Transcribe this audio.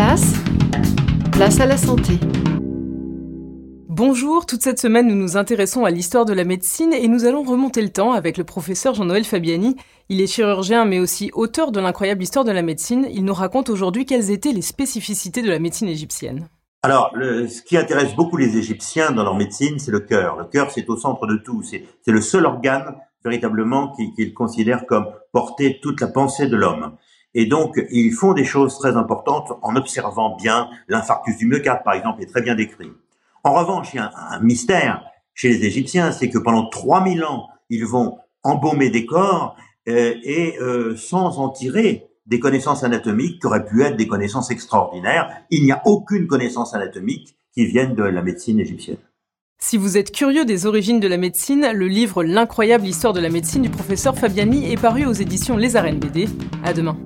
place, place à la santé. Bonjour, toute cette semaine nous nous intéressons à l'histoire de la médecine et nous allons remonter le temps avec le professeur Jean-Noël Fabiani. Il est chirurgien mais aussi auteur de l'incroyable histoire de la médecine. Il nous raconte aujourd'hui quelles étaient les spécificités de la médecine égyptienne. Alors, ce qui intéresse beaucoup les Égyptiens dans leur médecine, c'est le cœur. Le cœur, c'est au centre de tout. C'est le seul organe véritablement qu'ils considèrent comme porter toute la pensée de l'homme. Et donc, ils font des choses très importantes en observant bien l'infarctus du myocarde, par exemple, est très bien décrit. En revanche, il y a un, mystère chez les Égyptiens, c'est que pendant 3000 ans, ils vont embaumer des corps euh, et euh, sans en tirer des connaissances anatomiques qui auraient pu être des connaissances extraordinaires. Il n'y a aucune connaissance anatomique qui vienne de la médecine égyptienne. Si vous êtes curieux des origines de la médecine, le livre L'incroyable histoire de la médecine du professeur Fabiani est paru aux éditions Les Arènes BD. À demain.